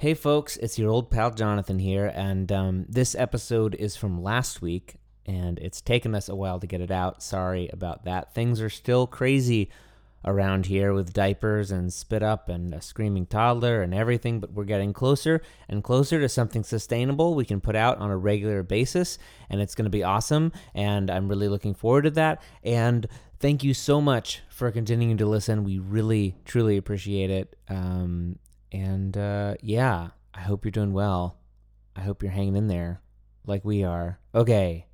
Hey, folks, it's your old pal Jonathan here, and um, this episode is from last week, and it's taken us a while to get it out. Sorry about that. Things are still crazy around here with diapers and spit up and a screaming toddler and everything, but we're getting closer and closer to something sustainable we can put out on a regular basis, and it's going to be awesome, and I'm really looking forward to that. And thank you so much for continuing to listen. We really, truly appreciate it. Um, and uh, yeah, I hope you're doing well. I hope you're hanging in there like we are. Okay,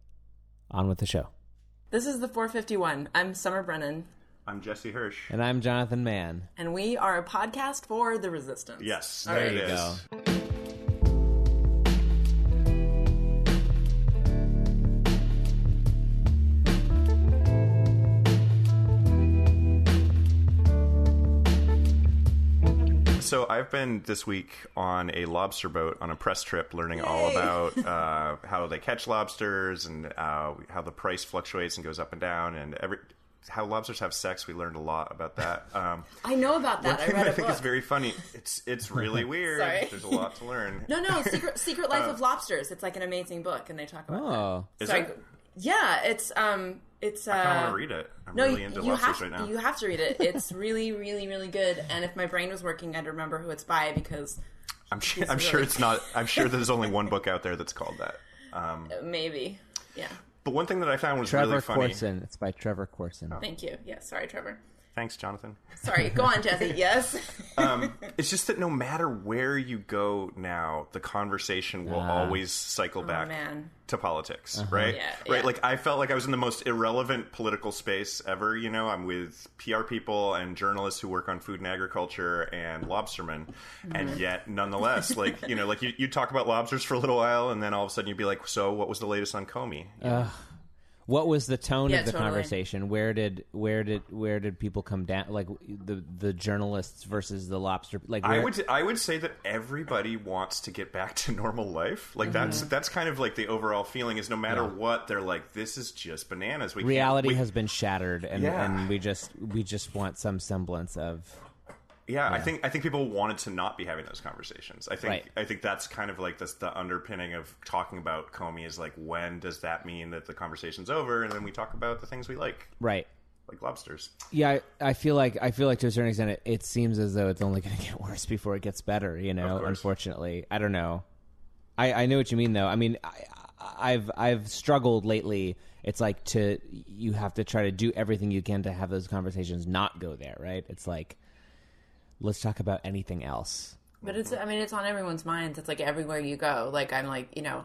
on with the show. This is the 451. I'm Summer Brennan, I'm Jesse Hirsch. And I'm Jonathan Mann. and we are a podcast for the resistance. Yes, All there right. it you is. go. So I've been this week on a lobster boat on a press trip, learning all about uh, how they catch lobsters and uh, how the price fluctuates and goes up and down, and every how lobsters have sex. We learned a lot about that. Um, I know about that. I thing read I a think book. is very funny. It's it's really weird. Sorry. There's a lot to learn. No, no, Secret Secret Life of Lobsters. It's like an amazing book, and they talk about Oh, Is that. Sorry. it? Yeah, it's um, it's uh. I want to read it. I'm no, really you, into you have right now. you have to read it. It's really, really, really good. And if my brain was working, I'd remember who it's by because I'm sure. it's I'm sure really- it's not. I'm sure there's only one book out there that's called that. Um, maybe. Yeah. but one thing that I found was Trevor really funny. Corson. It's by Trevor Corson. Thank you. Yeah. Sorry, Trevor. Thanks, Jonathan. Sorry. Go on, Jesse. Yes. um, it's just that no matter where you go now, the conversation will Ah. always cycle back Oh, man. to politics, right? Yeah, right. yeah. Like I felt like I was in the most irrelevant political space ever. You know, I'm with PR people and journalists who work on food and agriculture and lobstermen, Mm-hmm. and yet nonetheless, like you know, like you you talk about lobsters for a little while, and then all of a sudden you'd be like, "So, what was the latest on Comey?" What was the tone Yeah, of the totally. conversation? Where did where did where did people come down? Like the the journalists versus the lobster. Like I would I would say that everybody wants to get back to normal life. Like that's Mm-hmm. that's kind of like the overall feeling is no matter what they're like this is just bananas. We reality we- has been shattered, and, Yeah. and we just we just want some semblance of yeah, I think I think people wanted to not be having those conversations. I think Right. I think that's kind of like this the underpinning of talking about Comey is like when does that mean that the conversation's over and then we talk about the things we like right. like lobsters. Yeah, I, I feel like I feel like to a certain extent, it, it seems as though it's only going to get worse before it gets better. You know, unfortunately, I don't know. I, I know what you mean, though. I mean, I, I've I've struggled lately. It's like to you have to try to do everything you can to have those conversations not go there. Right? It's like let's talk about anything else. But it's, I mean, it's on everyone's minds. It's like everywhere you go. Like, I'm like, you know,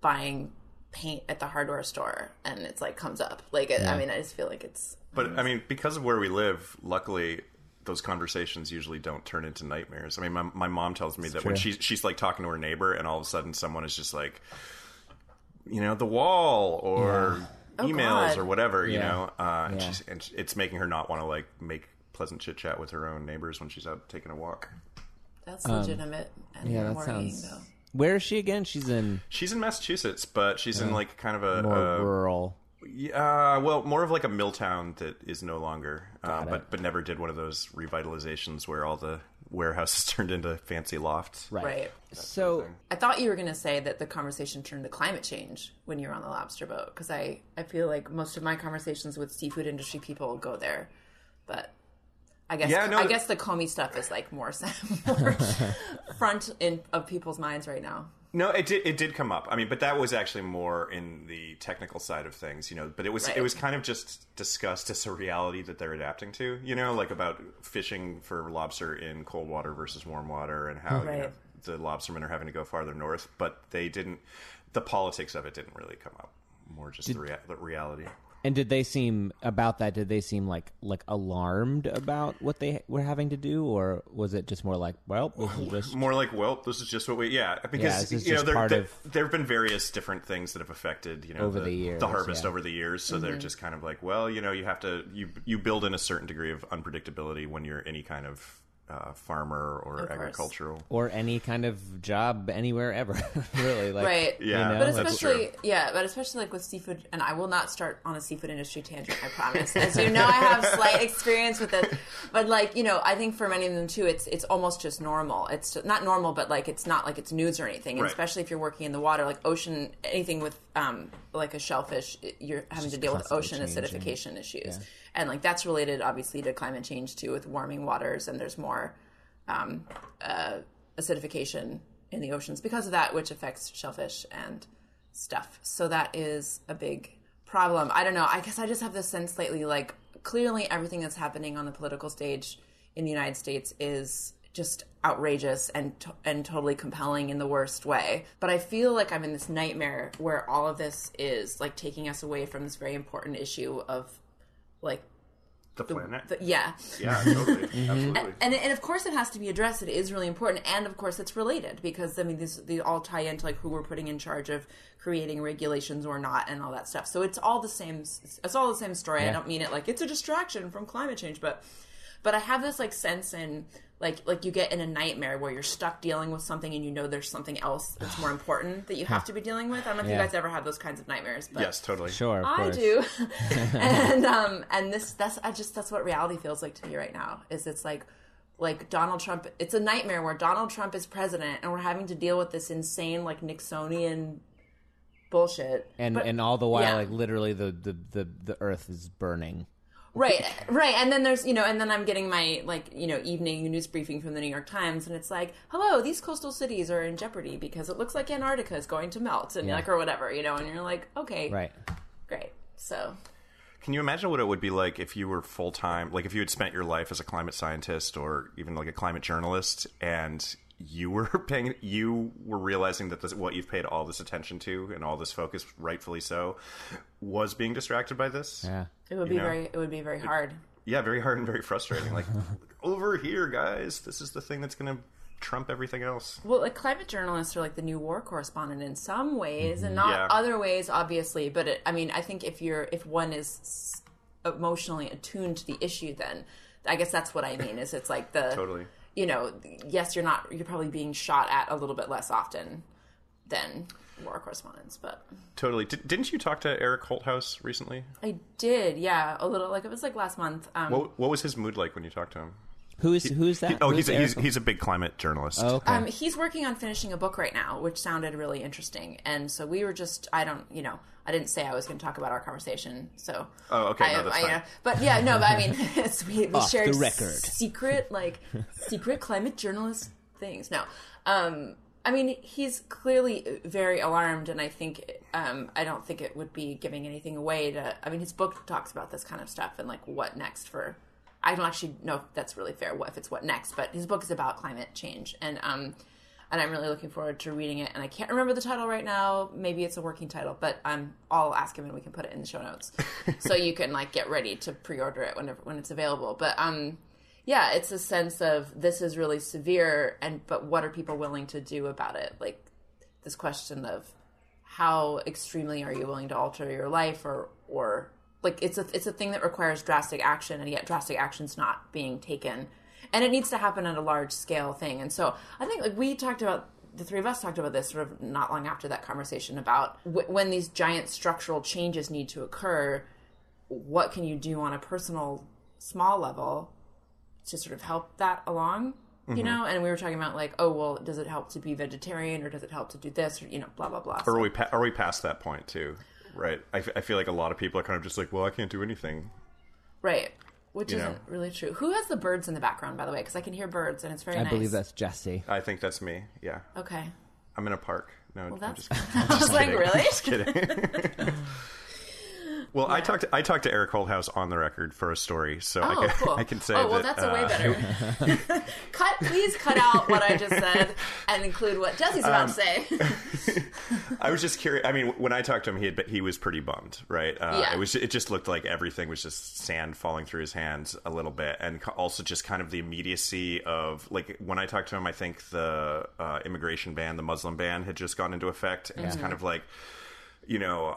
buying paint at the hardware store and it's like comes up. Like, it, I mean, I just feel like it's. But I mean, because of where we live, luckily those conversations usually don't turn into nightmares. I mean, my, my mom tells me that when she's she's like talking to her neighbor, and all of a sudden someone is just like, you know, the wall or emails God. or whatever, you know, uh, and, she's, and it's making her not want to like make pleasant chit chat with her own neighbors when she's out taking a walk. That's legitimate. And Um, Yeah, that worrying, sounds. though. Where is she again? She's in She's in Massachusetts, but she's in like kind of a, more a rural. Yeah, well, more of like a mill town that is no longer, uh, it. but but never did one of those revitalizations where all the warehouses turned into fancy lofts. Right. Right. So I thought you were going to say that the conversation turned to climate change when you were on the lobster boat because I, I feel like most of my conversations with seafood industry people go there, but I guess Yeah, no, I th- guess the Comey stuff is like more, more front in of people's minds right now. No, it did it did come up. I mean, but that was actually more in the technical side of things, you know. But it was Right. it was kind of just discussed as a reality that they're adapting to, you know, like about fishing for lobster in cold water versus warm water, and how you know, the lobstermen are having to go farther north. But they didn't. The politics of it didn't really come up. More just the, rea- the reality. And did they seem about that? Did they seem like like alarmed about what they were having to do, or was it just more like, well, this is just More like, well, this is just what we, yeah, because this is you know just there part there, of- there have been various different things that have affected you know Over the years, the harvest yeah. over the years. So Mm-hmm. they're just kind of like, well, you know, you have to you you build in a certain degree of unpredictability when you're any kind of uh, farmer or course. agricultural. or any kind of job anywhere ever. really, like Right. Yeah, know, But especially, true. yeah, but especially like with seafood, and I will not start on a seafood industry tangent. I promise. As you know, I have slight experience with this but like you know, I think for many of them too, it's it's almost just normal. It's not normal, but like it's not like it's news or anything. And Right. especially if you're working in the water, like ocean, anything with um like a shellfish, you're having to deal with ocean changing. acidification issues, and like that's related obviously to climate change too, with warming waters, and there's more um, uh, acidification in the oceans because of that, which affects shellfish and stuff. So that is a big problem. I don't know. I guess I just have this sense lately, like clearly everything that's happening on the political stage in the United States is just outrageous and to- and totally compelling in the worst way. But I feel like I'm in this nightmare where all of this is like taking us away from this very important issue of like The planet. the, yeah yeah, totally, absolutely. and and of course it has to be addressed. It is really important, and of course it's related because I mean these these all tie into like who we're putting in charge of creating regulations or not, and all that stuff. So it's all the same. It's all the same story. I don't mean it like it's a distraction from climate change, but but I have this like sense in like like you get in a nightmare where you're stuck dealing with something and you know there's something else that's more important that you have to be dealing with. I don't know if Yeah. you guys ever have those kinds of nightmares, but yes, totally. sure, of I course. do. and um and this that's I just that's what reality feels like to me right now. Is it's like like Donald Trump it's a nightmare where Donald Trump is president and we're having to deal with this insane like Nixonian bullshit. And But- and all the while, yeah. like literally, the, the the the earth is burning. Right, right. And then there's, you know, and then I'm getting my, like, you know, evening news briefing from the New York Times, and it's like, hello, these coastal cities are in jeopardy because it looks like Antarctica is going to melt, and Yeah. like, or whatever, you know, and you're like, okay, Right. great. So, Can you imagine what it would be like if you were full time, like if you had spent your life as a climate scientist or even like a climate journalist, and you were paying, you were realizing that this, what you've paid all this attention to and all this focus, rightfully so, was being distracted by this? Yeah. it would You be know? very, it would be very hard. Yeah, very hard and very frustrating. Like over here, guys, this is the thing that's going to trump everything else. Well, like climate journalists are like the new war correspondent in some ways, and mm-hmm. not Yeah. other ways, obviously. But it, I mean, I think if you're if one is emotionally attuned to the issue, then I guess that's what I mean. Is it's like the Totally. You know, yes, you're not you're probably being shot at a little bit less often than war correspondents, but Totally. Did, didn't you talk to Eric Holthaus recently? I did, yeah, a little like it was like last month. Um, What, what was his mood like when you talked to him? Who is who is that? Oh, he's a, he's, he's a big climate journalist. Oh, okay. Um, he's working on finishing a book right now, which sounded really interesting. And so we were just, I don't, you know, I didn't say I was going to talk about our conversation. So, Oh, okay, I, no, that's I, fine. uh, but yeah, no, but I mean, it's, we, we Off shared the record. secret, like, secret climate journalist things. No, um, I mean, he's clearly very alarmed, and I think, um, I don't think it would be giving anything away to. I mean, his book talks about this kind of stuff and like what next for. I don't actually know if that's really fair. What if it's what next? But his book is about climate change, and um, and I'm really looking forward to reading it. And I can't remember the title right now. Maybe it's a working title, but um, I'll ask him and we can put it in the show notes, so you can like get ready to pre-order it whenever when it's available. But um, yeah, it's a sense of this is really severe, and but what are people willing to do about it? Like this question of how extremely are you willing to alter your life, or or like it's a it's a thing that requires drastic action, and yet drastic action's not being taken, and it needs to happen at a large scale thing. And so I think like we talked about. The three of us talked about this sort of not long after that conversation about w- when these giant structural changes need to occur. What can you do on a personal, small level to sort of help that along Mm-hmm. you know and we were talking about like oh well does it help to be vegetarian or does it help to do this or you know blah blah blah Or are we pa- are we past that point too? Right. I, f- I feel like a lot of people are kind of just like, well, I can't do anything. right which You isn't know. really true who has the birds in the background by the way because i can hear birds and it's very I nice believe that's Jesse. I think that's me. Yeah. okay I'm in a park. No, I'm that's just, i was like really just kidding. well, I talked to, I talked to Eric Holthaus on the record for a story, so I Oh, can cool. I can say oh, well, that that's a way uh, better. cut, please cut out what I just said and include what Jesse's about Um, to say. I was just curious. I mean, when I talked to him, he had, he was pretty bummed, right? Uh, Yeah. It was. It just looked like everything was just sand falling through his hands a little bit, and also just kind of the immediacy of like when I talked to him, I think the uh, immigration ban, the Muslim ban, had just gone into effect, and it's kind of like, you know,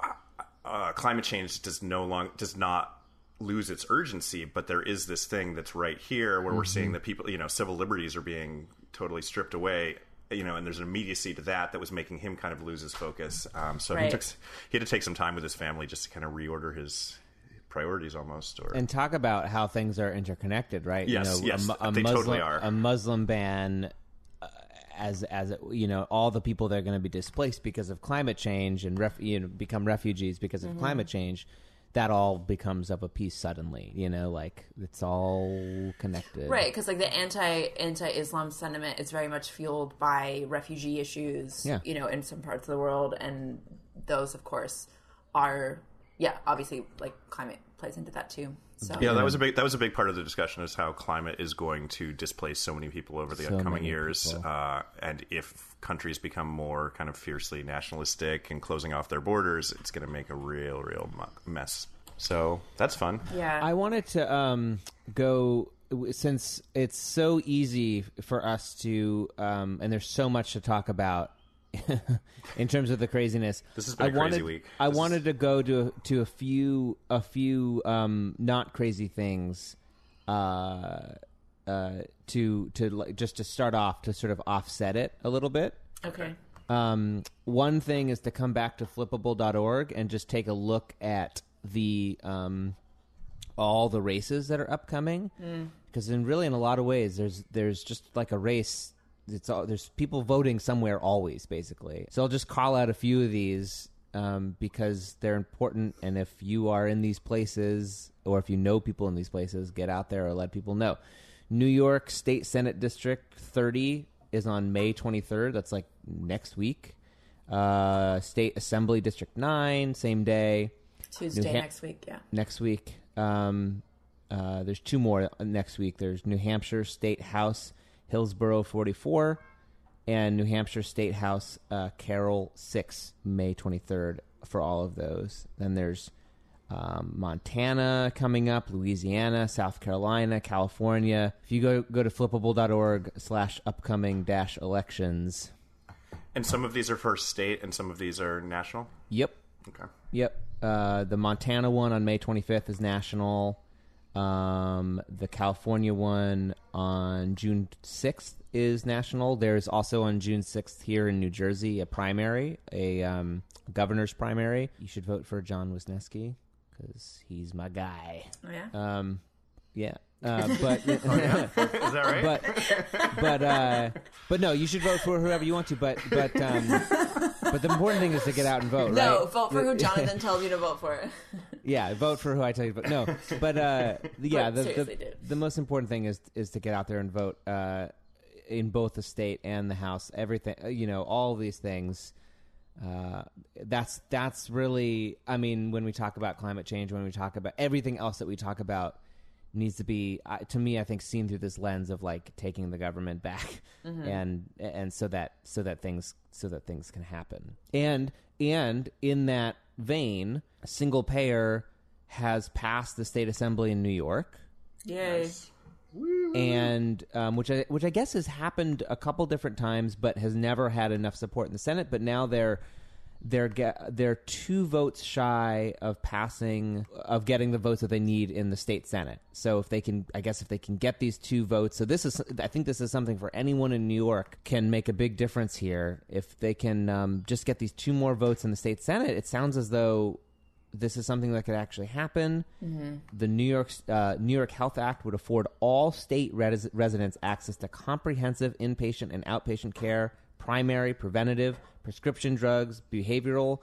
uh, climate change does no long does not lose its urgency, but there is this thing that's right here where we're seeing that people, you know, civil liberties are being totally stripped away. You know, and there's an immediacy to that that was making him kind of lose his focus. Um, so he took he had to take some time with his family just to kind of reorder his priorities almost. Or and talk about how things are interconnected, right? Yes, you know, yes, a, a they Muslim, totally are. A Muslim ban, as as you know, all the people that are going to be displaced because of climate change and ref, you know become refugees because of Mm-hmm. climate change. That all becomes of a piece suddenly, you know, like it's all connected, Right, because like the anti anti Islam sentiment is very much fueled by refugee issues, Yeah. you know, in some parts of the world, and those, of course, are yeah, obviously like climate plays into that too. So Yeah, that was a big that was a big part of the discussion is how climate is going to displace so many people over the So upcoming years, uh, and if countries become more kind of fiercely nationalistic and closing off their borders, it's going to make a real, real mess. So that's fun. yeah, I wanted to um, go since it's so easy for us to, um, and there's so much to talk about in terms of the craziness. This has been I a crazy wanted, week. I This is- wanted to go to to a few a few um, not crazy things. Uh, uh, to to like, just to start off to sort of offset it a little bit. okay, Um, one thing is to come back to flippable.org and just take a look at the um, all the races that are upcoming because in really in a lot of ways there's there's just like a race it's all, there's people voting somewhere always basically so i'll just call out a few of these um, because they're important and if you are in these places or if you know people in these places get out there or let people know new york state senate district 30 is on may 23rd that's like next week uh, state assembly district 9 same day Tuesday Ham- next week. Yeah, next week. Um, uh, there's two more next week. There's New Hampshire State House Hillsborough 44 and New Hampshire State House uh, Carroll 6, May 23rd for all of those. Then there's um, Montana coming up, Louisiana, South Carolina, California. If you go go to flippable.org slash upcoming dash elections. And some of these are for state, and some of these are national. Yep. Okay. Yep. Uh, the Montana one on May 25th is national. Um, the California one on June 6th is national. There's also on June 6th here in New Jersey a primary, a um, governor's primary. You should vote for John Wisniewski because he's my guy. oh yeah. Um, yeah. Uh, but Is that right? but but uh, but no, you should vote for whoever you want to. But but um, but the important thing is to get out and vote. no, right? vote for who Jonathan tells you to vote for. Yeah, vote for who I tell you. But no, but uh, yeah, But the, the, the most important thing is is to get out there and vote uh, in both the state and the house. Everything, uh, you know, all these things. Uh, that's that's really. I mean, when we talk about climate change, when we talk about everything else that we talk about, needs to be uh, to me. I think seen through this lens of like taking the government back, and and so that so that things so that things can happen. And and in that vein, single payer has passed the state assembly in New York yes and um, which I which I guess has happened a couple different times, but has never had enough support in the Senate. But now they're they're get, they're two votes shy of passing of getting the votes that they need in the state Senate. So if they can, I guess if they can get these two votes, so this is I think this is something for anyone in New York can make a big difference here. If they can um, just get these two more votes in the state Senate, it sounds as though this is something that could actually happen. The New York uh, New York Health Act would afford all state res- residents access to comprehensive inpatient and outpatient care, primary, preventative, prescription drugs, behavioral,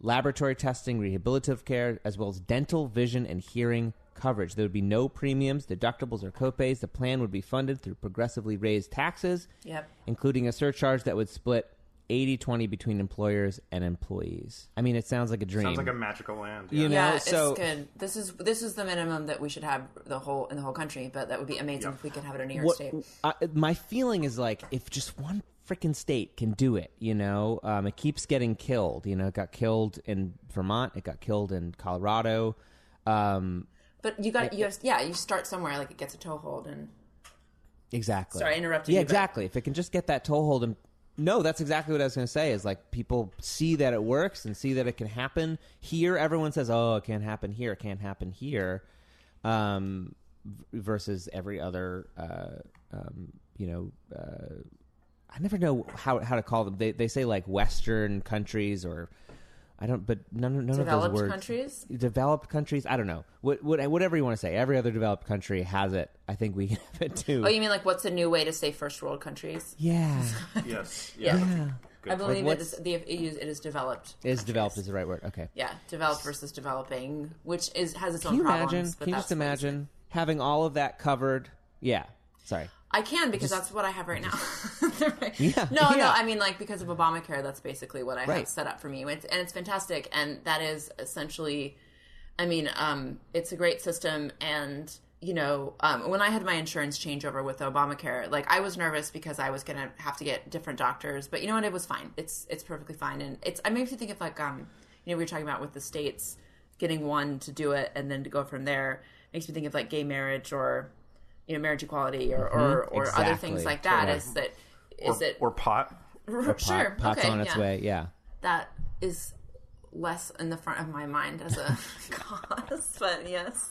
laboratory testing, rehabilitative care, as well as dental, vision, and hearing coverage. There would be no premiums, deductibles, or copays. The plan would be funded through progressively raised taxes, Yep. including a surcharge that would split 80 20 between employers and employees. I mean, it sounds like a dream. Sounds like a magical land. You know, yeah, so- it's good. This is this is the minimum that we should have the whole in the whole country, but that would be amazing if we could have it in New York what, State. I, my feeling is like if just one freaking state can do it, you know, um, it keeps getting killed. You know, it got killed in Vermont, it got killed in Colorado. Um, But you got you have yeah, you start somewhere like it gets a toehold and exactly. Sorry, I interrupted Yeah, you, but- exactly. If it can just get that toehold and no, that's exactly what I was going to say. Is like people see that it works and see that it can happen here. Everyone says, "Oh, it can't happen here. It can't happen here." um, versus every other. Uh, um, you know, uh, I never know how how to call them. They they say like Western countries or. I don't, but none, none of those words. countries? developed countries. I don't know. What, what, whatever you want to say. Every other developed country has it. I think we have it too. Oh, you mean like what's a new way to say first world countries? yeah, Yes. Yeah. yeah. I believe it what's- is, the, it is it is developed. Is developed is the right word. Okay. Yeah, developed versus developing, which is has its Can own you problems. imagine? but Can you just imagine having all of that covered? Yeah. Sorry. I can because that's what I have right now. Yeah, No, no. I mean, like because of Obamacare, that's basically what I have set up for me, it's, and it's fantastic. And that is essentially, I mean, um, it's a great system. And you know, um, when I had my insurance changeover with Obamacare, like I was nervous because I was gonna have to get different doctors, but you know what? It was fine. It's it's perfectly fine, and it's. I makes me think of like um, you know, we were talking about with the states getting one to do it and then to go from there. Makes me think of like gay marriage or you know marriage equality or or, or other things like that. Totally. Is that Or, is it or pot. Pot- sure pot's okay on its yeah. way. Yeah. that is less in the front of my mind as a cause but yes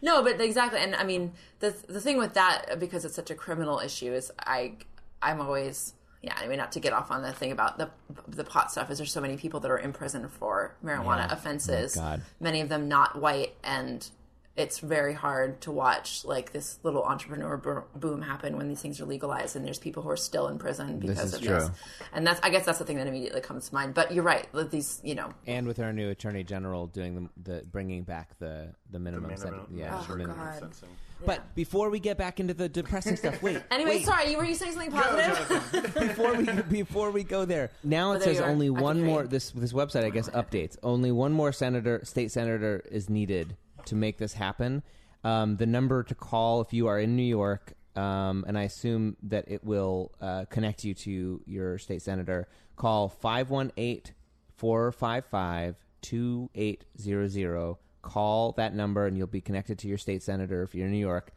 no but exactly and i mean the the thing with that because it's such a criminal issue is i i'm always yeah i mean not to get off on the thing about the the pot stuff is there's so many people that are in prison for marijuana Yeah. Oh offenses Oh, God. many of them not white and it's very hard to watch like this little entrepreneur boom happen when these things are legalized and there's people who are still in prison because is of true. this and that's i guess that's the thing that immediately comes to mind but you're right that these you know And with our new attorney general doing the, the bringing back the the minimum, Minimum- sentence. Yeah. Oh, the minimum- God. Sensing. But before we get back into the depressing stuff, wait. anyway wait. sorry you were you saying something positive before we before we go there. Now it there says only one more. This this website I guess updates. Only one more senator, state senator, is needed to make this happen. Um, the number to call if you are in New York, um, and I assume that it will uh, connect you to your state senator. Call 518 455 2800. Call that number, and you'll be connected to your state senator if you're in New York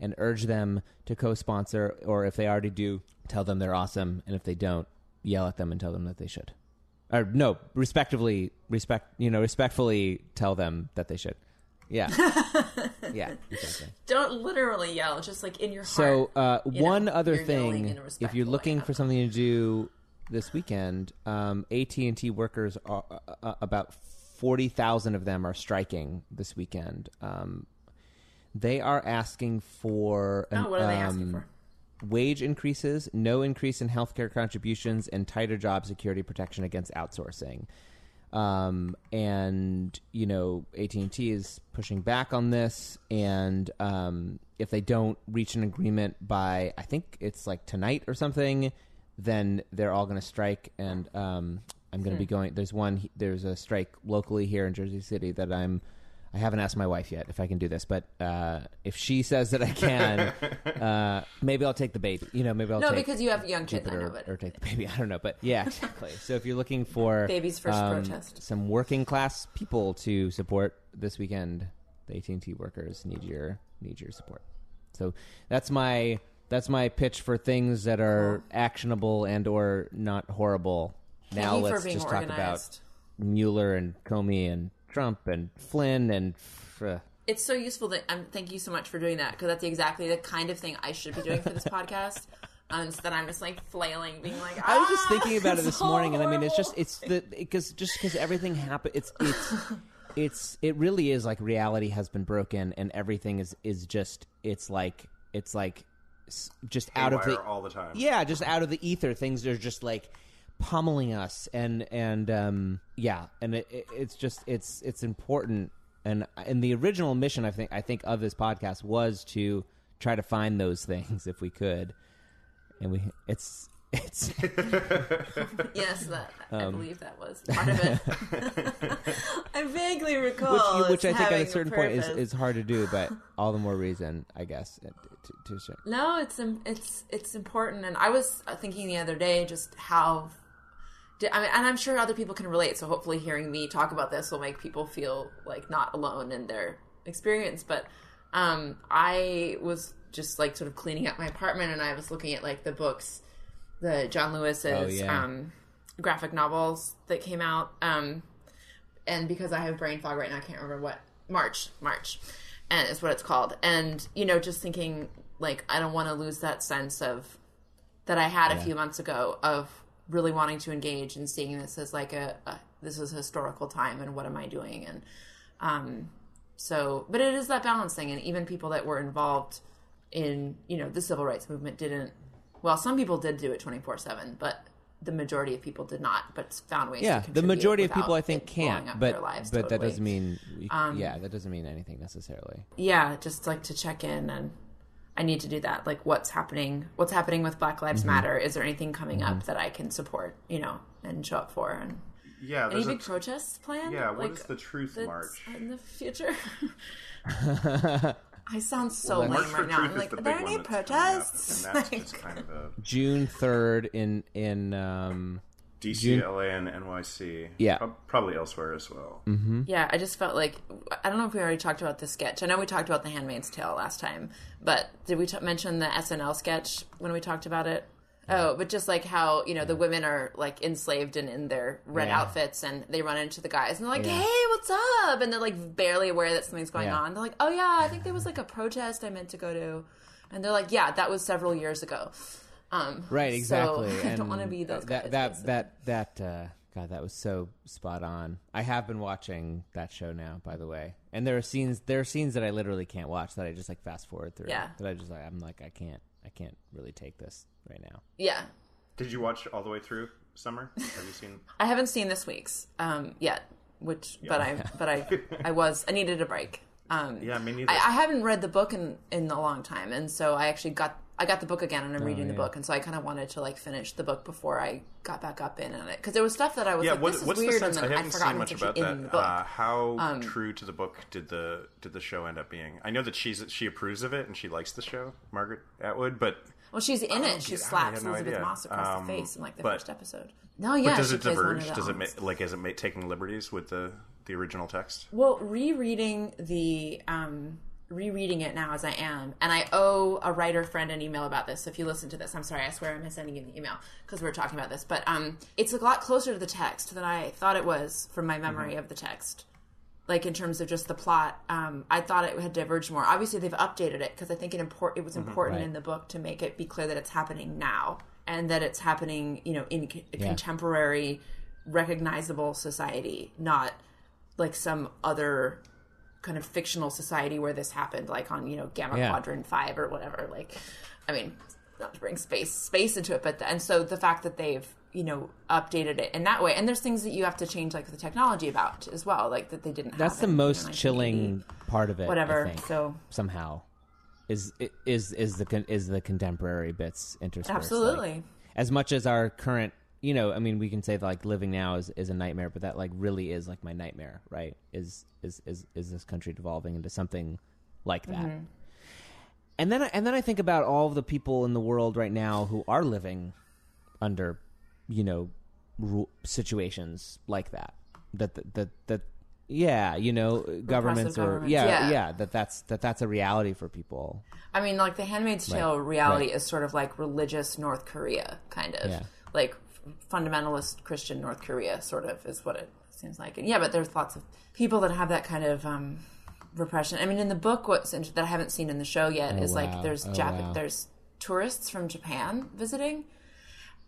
and urge them to co-sponsor or if they already do tell them they're awesome and if they don't yell at them and tell them that they should or no respectively respect you know respectfully tell them that they should yeah yeah exactly don't literally yell just like in your heart so uh, one know, other thing if you're looking way. for something to do this weekend um, at&t workers are uh, about 40000 of them are striking this weekend um, they are asking for an, oh what are they asking um, for wage increases, no increase in healthcare contributions, and tighter job security protection against outsourcing. Um, and you know, AT and T is pushing back on this, and um, if they don't reach an agreement by, I think it's like tonight or something, then they're all going to strike. And um, I'm going to be going. There's one. There's a strike locally here in Jersey City that I'm. I haven't asked my wife yet if I can do this, but uh, if she says that I can, uh, maybe I'll take the baby. You know, maybe I'll no take because you have young kids i know but or take the baby. I don't know, but yeah, exactly. so if you're looking for Baby's first um, protest. some working class people to support this weekend, the AT and T workers need your need your support. So that's my that's my pitch for things that are actionable and or not horrible. now Thank you for let's being just talk about. Mueller and Comey and Trump and Flynn and. Uh, it's so useful that um, thank you so much for doing that because that's exactly the kind of thing I should be doing for this podcast. Um, instead, I'm just like flailing, being like, I was just "Ah, thinking about it this so morning, and I mean, it's just it's the because just because everything happened, it's it's it's it really is like reality has been broken, and everything is is just it's like it's like just out of the all the time. yeah, just out of the ether. Things are just like pummeling us, and and um yeah, and it, it, it's just it's it's important. And and the original mission, I think I think of this podcast was to try to find those things if we could, and we it's it's yes, that I Um, believe that was part of it. I vaguely recall, which, which I think at a certain point is, is hard to do, but all the more reason, I guess, to, to, to. No, it's it's it's important, and I was thinking the other day just how. I mean, and I'm sure other people can relate. So hopefully, hearing me talk about this will make people feel like not alone in their experience. But um, I was just like sort of cleaning up my apartment, and I was looking at like the books, the John Lewis's Oh, yeah. um, graphic novels that came out. Um, and because I have brain fog right now, I can't remember what March, March, and is what it's called. And you know, just thinking like I don't want to lose that sense of that I had a few months ago of really wanting to engage and seeing this as like a, a this is a historical time and what am I doing? And um so but it is that balance thing. And even people that were involved in you know the civil rights movement didn't well some people did do it 24/7 but the majority of people did not but found ways yeah to the majority of people i think can't but their lives but that doesn't mean we- Um, yeah that doesn't mean anything necessarily. yeah just like to check in and i need to do that. Like what's happening what's happening with black lives Mm-hmm. matter? Is there anything coming up that i can support you know and show up for? And Yeah, any there's a big protests planned? Yeah. What is like, the Truth that's March? in the future? I sound so March lame right now. i'm like the are there any that's coming up, protests and that's Like- just kind of a june 3rd in in um DC, LA, and NYC. Yeah. Probably elsewhere as well. Mm-hmm. Yeah, I just felt like I don't know if we already talked about the sketch. I know we talked about The Handmaid's Tale last time, but did we t- mention the SNL sketch when we talked about it? Oh, but just like how you know the women are like enslaved and in their red Yeah. outfits, and they run into the guys and they're like, Yeah. "Hey, what's up?" And they're like barely aware that something's going Yeah. on. They're like, "Oh yeah, I think there was like a protest I meant to go to," and they're like, "Yeah, that was several years ago." Um, right exactly So I don't want to be those that guys. that basically. that that uh god that was so spot on i have been watching that show now by the way and there are scenes there are scenes that i literally can't watch that i just like fast forward through Yeah. that i just like i'm like i can't i can't really take this right now yeah, Did you watch all the way through Summer? Have you seen? I haven't seen this week's um, yet, which but I but I I was I needed a break. Um, Yeah, me neither. I, I haven't read the book in in a long time, and so I actually got I got the book again, and I'm reading the book, and so I kind of wanted to like finish the book before I got back up in on it because there was stuff that I was yeah, like, what, this is what's weird, the sense? and I then I'd haven't forgotten seen much about in that. the book. Um, Uh, how true to the book did the did the show end up being? I know that she's she approves of it and she likes the show, Margaret Atwood, but well, she's in it. She slaps had no Elizabeth idea. Moss across Um, the face in like the but- first episode. No, yeah, but does it plays one of diverge? Does it aunts. ma- like is it ma- taking liberties with the the original text? Well, rereading the um rereading it now as I am, and I owe a writer friend an email about this. So if you listen to this, I'm sorry, I swear I'm sending you the email because we are talking about this. But um, it's a lot closer to the text than I thought it was from my memory of the text. Like in terms of just the plot, um, I thought it had diverged more. Obviously, they've updated it because I think it import it was important Right. in the book to make it be clear that it's happening now and that it's happening, you know, in c- contemporary, recognizable society, not like some other kind of fictional society where this happened, like on you know Gamma Yeah. Quadrant Five or whatever. Like, I mean, not to bring space space into it, but and so the fact that they've you know updated it in that way, and there's things that you have to change like the technology about as well, like that they didn't. that's the in, you know, most chilling part of it whatever. I think, So somehow is is is the is the contemporary bits interspersed like, absolutely. as much as our current you know i mean we can say that, like living now is, is a nightmare but that like really is like my nightmare right is is is, is this country devolving into something like that Mm-hmm. and then I- and then i think about all of the people in the world right now who are living under you know ru- situations like that that that that, that yeah you know governments or governments, yeah, yeah. yeah that that's that that's a reality for people I mean, like the Handmaid's Tale reality right. is sort of like religious North Korea, kind of Yeah. like fundamentalist Christian North Korea, sort of is what it seems like. And yeah, but there's lots of people that have that kind of um, repression. I mean, in the book, what's that I haven't seen in the show yet is wow. like there's Oh, Jap- wow. there's tourists from Japan visiting.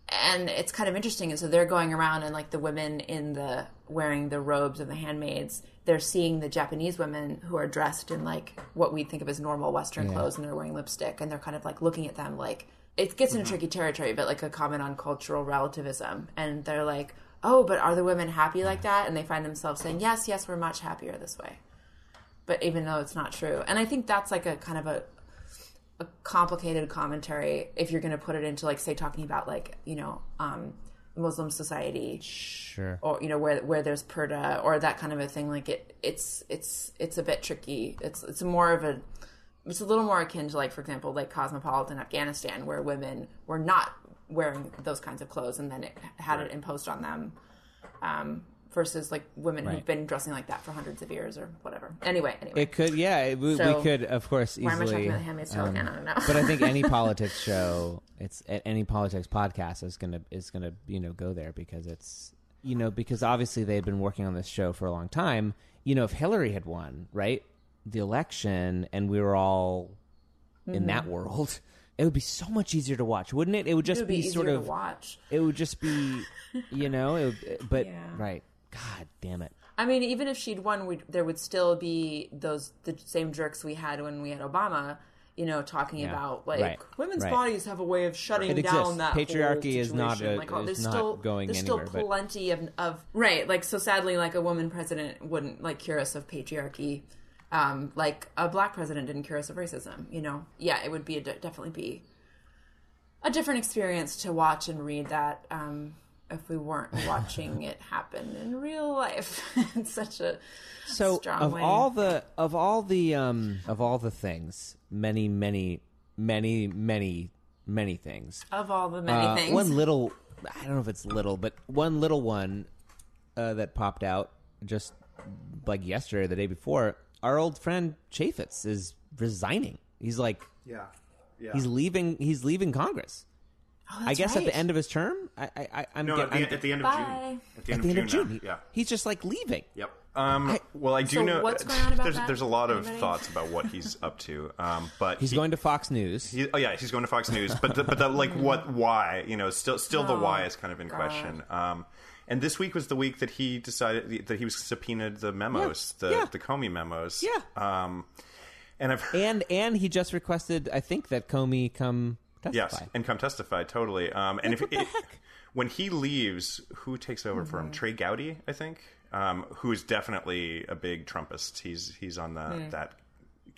And it's kind of interesting, and so they're going around, and like the women in the wearing the robes of the handmaids, they're seeing the Japanese women who are dressed in like what we think of as normal Western clothes, and they're wearing lipstick, and they're kind of like looking at them like it gets into tricky territory, but like a comment on cultural relativism, and they're like, "Oh, but are the women happy like that?" And they find themselves saying, "Yes, yes, we're much happier this way." But even though it's not true, and I think that's like a kind of a a complicated commentary if you're going to put it into like say talking about like you know um muslim society sure or you know where where there's purdah or that kind of a thing like it it's it's it's a bit tricky it's it's more of a it's a little more akin to like for example like cosmopolitan afghanistan where women were not wearing those kinds of clothes and then it had it imposed on them um versus like women Right. who've been dressing like that for hundreds of years or whatever anyway anyway It could, yeah. It, we, So, we could, of course, easily. why am i talking about the handmaid's tale um, again i don't know but I think any politics show, it's any politics podcast is gonna is gonna you know go there because it's you know because obviously they've been working on this show for a long time. You know, if Hillary had won, right? The election and we were all in Mm-hmm. that world, it would be so much easier to watch, wouldn't it? It would It just would be, be, sort of watch. it would just be, you know, it would, but Yeah. right. God damn it. I mean, even if she'd won, we'd, there would still be those the same jerks we had when we had Obama. You know, talking Yeah. about like Right. women's Right. bodies have a way of shutting It down exists. that Patriarchy is not a- like, oh, there's not still going there's anywhere, still but- plenty of of right. Like so, sadly, like a woman president wouldn't like cure us of patriarchy. Um, like a black president didn't cure us of racism. You know, yeah, it would be a, definitely be a different experience to watch and read that um, if we weren't watching it happen in real life in such a So strong of way. all the of all the um of all the things, many many many many many things. of all the many Uh, things. One little, I don't know if it's little, but one little one uh, that popped out just like yesterday or the day before. Our old friend Chaffetz is resigning. He's like Yeah. Yeah. he's leaving. He's leaving Congress. Oh, I that's guess at the end of his term. I, I, I I'm, no, get- at the, I'm at the end of Bye. June. At the at end, the end of of June. June. now. Yeah. He's just like leaving. Yep. Um, well, I do So know what's going on about there's, that? there's a lot of Anybody? thoughts about what he's up to. Um, but He's he- going to Fox News. He, oh yeah, he's going to Fox News, but the, but the, like what why you know still still the Oh, why is kind of in God. question. Um, and this week was the week that he decided that he was subpoenaed the memos, Yeah, the yeah. the Comey memos. Yeah. Um, and I've heard, and and he just requested, I think, that Comey come testify. yes, and come testify totally. Um, and if it, when he leaves, who takes over for Mm-hmm. him? Trey Gowdy, I think, um, who's definitely a big Trumpist. He's he's on the that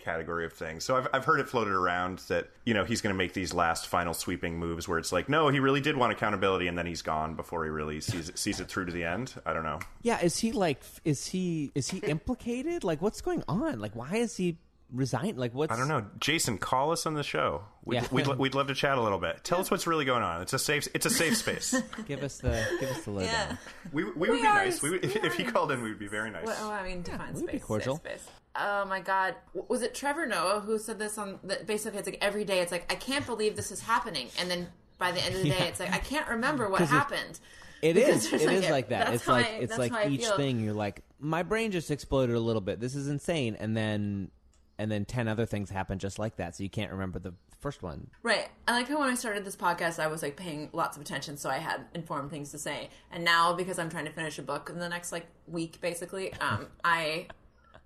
category of things. So I've I've heard it floated around that you know he's going to make these last final sweeping moves where it's like, no, he really did want accountability, and then he's gone before he really sees it, sees it through to the end. I don't know. Yeah, is he like? Is he is he implicated? Like, what's going on? Like, why is he resign? Like, what's I don't know. Jason, call us on the show. We'd, Yeah. we'd, we'd love to chat a little bit. Tell us what's really going on. It's a safe it's a safe space. Give us the give us the lowdown. yeah. We, we would be nice. We would, if, if he called in, we would be very nice. Well, oh, I mean, define we'd space. be cordial. safe space. Oh my God, was it Trevor Noah who said this on? The, basically, it's like every day, it's like I can't believe this is happening, and then by the end of the day, Yeah. it's like I can't remember what happened. It is. there's It like is like that. It's like I- it's like each thing. You're like, my brain just exploded a little bit. This is insane. And then and then ten other things happen just like that. So you can't remember the first one. Right. I like how when I started this podcast, I was like paying lots of attention, so I had informed things to say. And now, because I'm trying to finish a book in the next like week, basically, um, I,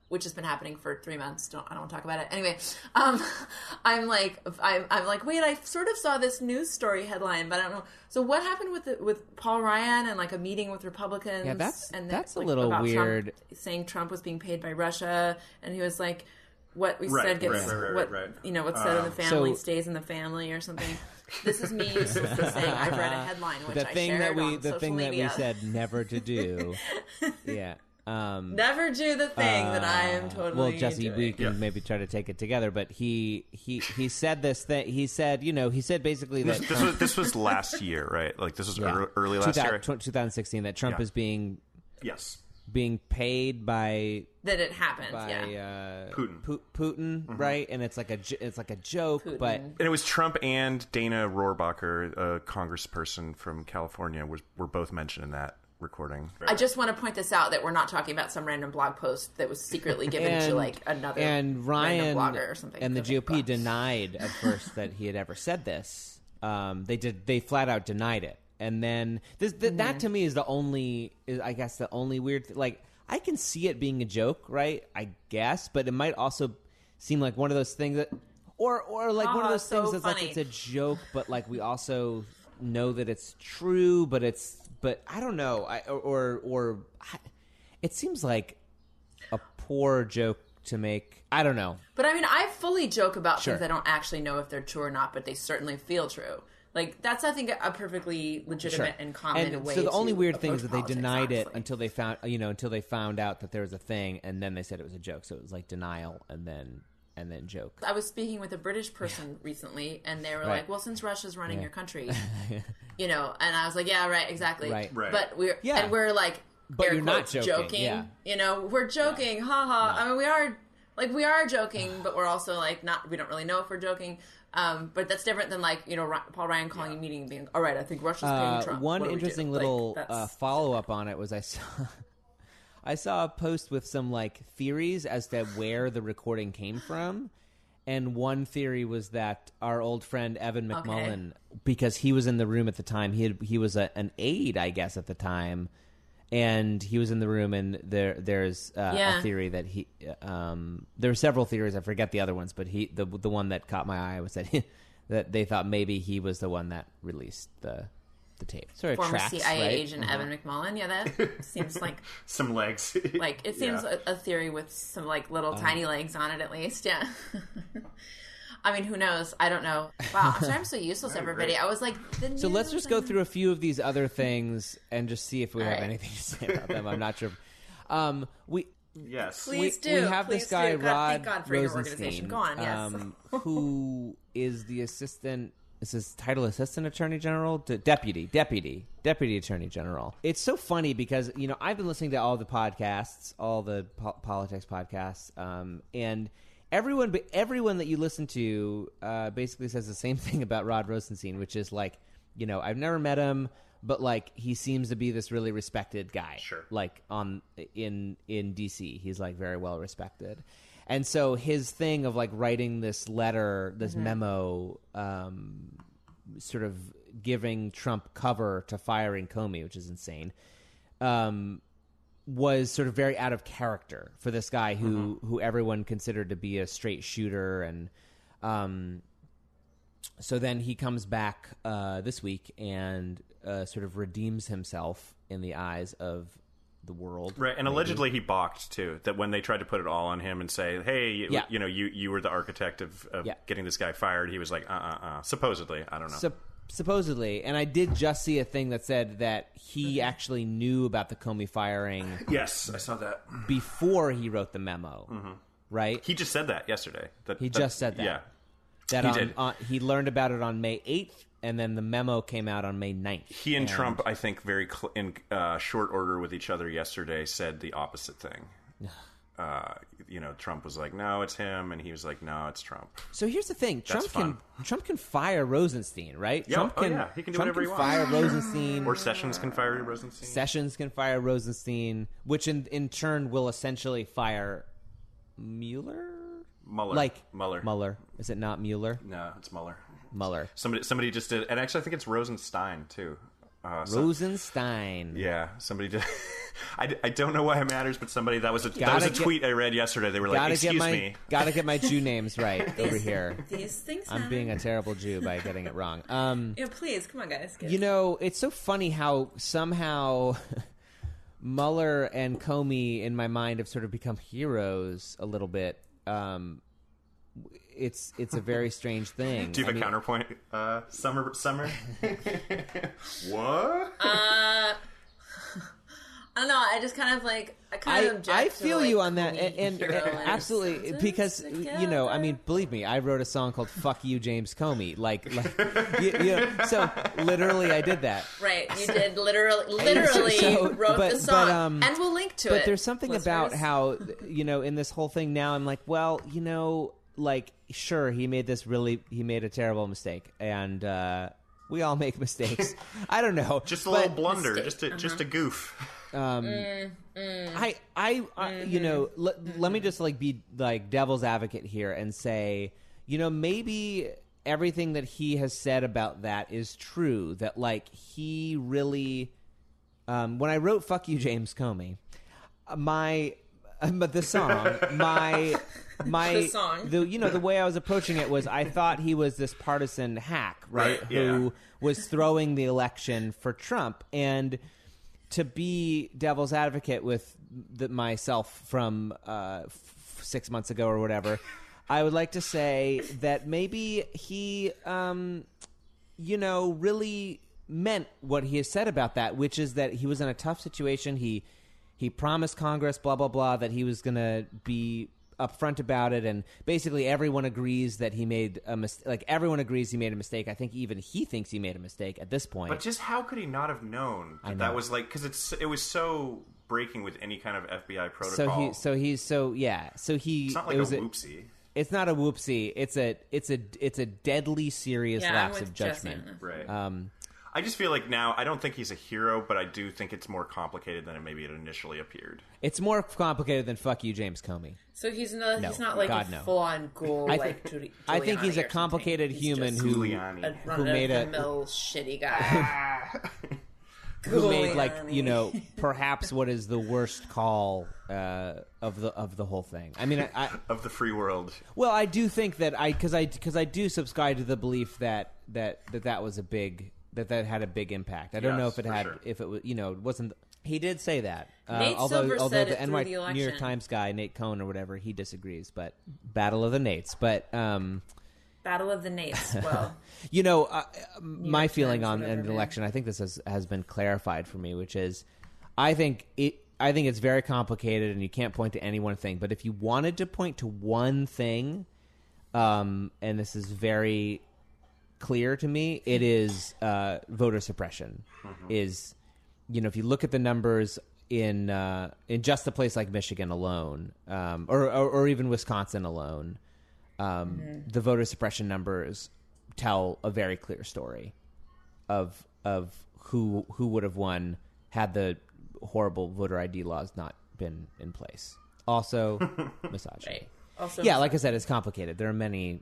which has been happening for three months. Don't I don't want to talk about it anyway. Um, I'm like I'm, I'm like wait, I sort of saw this news story headline, but I don't know. So what happened with the, with Paul Ryan and like a meeting with Republicans? Yeah, that's- and that's a like, little about Trump weird. saying Trump was being paid by Russia, and he was like. What we Right, said gets right, right, right, what right. you know what's said in the Um, family So- stays in the family or something. This is me uselessly saying I've read a headline which the I thing shared that we on the social thing that we said never to do. yeah. Um, Never do the thing that I am Uh, totally. well jesse doing. we can Yeah. maybe try to take it together but he he he said this thing he said you know he said basically that This, this was this was last year, right? Like this was Yeah. ear- early last 2000 year. 2016 that trump Yeah. is being Yes. being paid by that it happened. by yeah, uh, Putin. Pu- Putin, right? And it's like a j- it's like a joke, Putin. but And it was Trump and Dana Rohrabacher, a congressperson from California, was were both mentioned in that recording. I just want to point this out that we're not talking about some random blog post that was secretly given and to like another and Ryan random blogger or something. and the GOP well. denied at first that he had ever said this. Um, they did they flat out denied it, and then this th- Mm-hmm. that to me is the only is, I guess the only weird th- like I can see it being a joke, right? I guess, but it might also seem like one of those things that or or like one of Ah, those so things that's like it's a joke, but like we also know that it's true, but it's but I don't know, I or or, I, it seems like a poor joke to make. I don't know. But I mean, I fully joke about Sure. things I don't actually know if they're true or not, but they certainly feel true. Like that's, I think, a perfectly legitimate and common and way. so the only weird thing is that they politics, denied it until they found you know until they found out that there was a thing, and then they said it was a joke. So it was like denial and then and then joke. I was speaking with a British person recently, and they were Right. like, "Well, since Russia's running your country, you know," and I was like, "Yeah, right, exactly." Right. Right. But we're Yeah. and we're like, But air you're not quotes, joking, yeah. You know, we're joking, ha ha. I mean, we are like we are joking, but we're also like not. We don't really know if we're joking. Um, but that's different than like you know Paul Ryan calling a meeting and being, "All right, I think Russia's paying Uh, Trump." one What do we do?" interesting little that's- uh, follow up on it was I saw I saw a post with some like theories as to where the recording came from. And one theory was that our old friend Evan Okay. McMullin, because he was in the room at the time, he had, he was a, an aide, I guess, at the time, and he was in the room. And there there's uh, Yeah. a theory that he um, there were several theories. I forget the other ones, but he the the one that caught my eye was that that they thought maybe he was the one that released the the tape. Sort of Former tracks, CIA right? agent Evan McMullin. Yeah, that seems like Some legs. like it seems Yeah. a, a theory with some like little Uh-huh. tiny legs on it at least. Yeah. I mean, who knows? I don't know. Wow, I'm sorry I'm so useless, everybody. I was like, the So let's news just go through a few of these other things and just see if we All have right. anything to say about them. I'm not sure. Um, we yes. Please we, do. we have Please this guy do. God, Rod thank God for your Rosenstein, organization. Go on, yes. um, who is the assistant. This is his title assistant attorney general? De- deputy, deputy, deputy attorney general. It's so funny because you know I've been listening to all the podcasts, all the po- politics podcasts, um, and everyone, but everyone that you listen to, uh, basically says the same thing about Rod Rosenstein, which is like, you know, I've never met him, but like he seems to be this really respected guy. Sure. Like on in in DC, he's like very well respected. And so his thing of like writing this letter, this memo, um, sort of giving Trump cover to firing Comey, which is insane, um, was sort of very out of character for this guy who who everyone considered to be a straight shooter and. Um, so then he comes back uh, this week and uh, sort of redeems himself in the eyes of the world. Right, and allegedly he balked too. That when they tried to put it all on him and say, "Hey, you, Yeah. you know, you you were the architect of, of Yeah. getting this guy fired," he was like, "Uh, uh, uh." Supposedly, I don't know. Sup- supposedly, and I did just see a thing that said that he actually knew about the Comey firing yes, I saw that. before he wrote the memo, right? He just said that yesterday. That He that- just said that. Yeah, that he on, did. on- he learned about it on May 8th, and then the memo came out on May 9th. he and, Trump, I think, very cl- in uh, short order with each other yesterday, said the opposite thing. Uh, you know, Trump was like, "No, it's him," and he was like, "No, it's Trump." So here's the thing: Trump can Trump can fire Rosenstein, right? Yeah, Trump oh, yeah, he can do Trump whatever he can wants. fire Rosenstein. Or Sessions can fire Rosenstein. Sessions can fire Rosenstein, which in in turn will essentially fire Mueller. Mueller, Like Mueller, Mueller. Is it not Mueller? No, it's Mueller. Mueller. Somebody, somebody just did, and actually, I think it's Rosenstein too. Uh, so- Rosenstein. Yeah, somebody did. I, I don't know why it matters, but somebody that was a that was a Gotta get- tweet I read yesterday. They were like, "Excuse get my me." gotta get my Jew names right over here. These things. I'm matter. being a terrible Jew by getting it wrong. Um, Yeah, please, come on, guys. You know, it's so funny how somehow Mueller and Comey, in my mind, have sort of become heroes a little bit. Um, it's it's a very strange thing. Do you I have mean, a counterpoint, uh, Summer? Summer? what? Uh, I don't know. I just kind of like. I kind I, of object I to, feel like, you on that, and, and, and and absolutely sentence because you know, I mean, believe me, I wrote a song called "Fuck You, James Comey." Like, like you, you know, so literally, I did that. Right, you did literally, literally So- wrote but- the song, but, um, and we'll link to it. but there's something about how you know in this whole thing now i'm like well you know like sure he made this really he made a terrible mistake and uh we all make mistakes. I don't know Just a little blunder, Mistake, just a, just a goof. um Mm, i i, I Mm-hmm. you know let, let me just like be like devil's advocate here and say you know maybe everything that he has said about that is true that like he really um, when I wrote "Fuck You, James Comey," uh, my uh, but the song, my my The song. the you know the way I was approaching it was I thought he was this partisan hack, right? Right, Who yeah. was throwing the election for Trump and. To be devil's advocate with the, myself from uh, f- six months ago or whatever, I would like to say that maybe he um, you know, really meant what he has said about that, which is that he was in a tough situation. He he promised Congress, blah blah blah, that he was going to be upfront about it, and basically everyone agrees that he made a mistake. Like everyone agrees he made a mistake. I think even he thinks he made a mistake at this point. But just how could he not have known that, know. that was like because it's it was so breaking with any kind of FBI protocol. so he so he's so yeah. So he it's not like it a was whoopsie. it's not a whoopsie. It's a it's a it's a deadly serious Yeah, lapse of judgment. Right. Um, I I just feel like now I don't think he's a hero, but I do think it's more complicated than it maybe it initially appeared. It's more complicated than "fuck you, James Comey." So he's not. No, he's not like God, a no. full-on ghoul I like. think- I think he's a complicated human who Giuliani. a who made a run-of-the-mill shitty guy. who made like you know perhaps what is the worst call uh, of the of the whole thing. I mean, I, I Of the free world, well, I do think that I because I because I do subscribe to the belief that that that that was a big that that had a big impact. I don't know if it for had sure. if it was you know it wasn't. He did say that. Uh, Nate although Silver although said the it through NY the New York election. Times guy Nate Cohn or whatever he disagrees. But Battle of the Nates. But um, Battle of the Nates. Well, You know, uh, my York feeling Times, on whatever, an man. election, I think this has has been clarified for me, which is, I think it. I think it's very complicated, and you can't point to any one thing. But if you wanted to point to one thing, um, and this is very clear to me, it is uh, voter suppression. Is you know, if you look at the numbers in uh, in just a place like Michigan alone, um, or, or or even Wisconsin alone, um, the voter suppression numbers tell a very clear story of of who who would have won had the horrible voter ID laws not been in place. Also, misogyny. right. Also, Yeah, like I said, it's complicated. There are many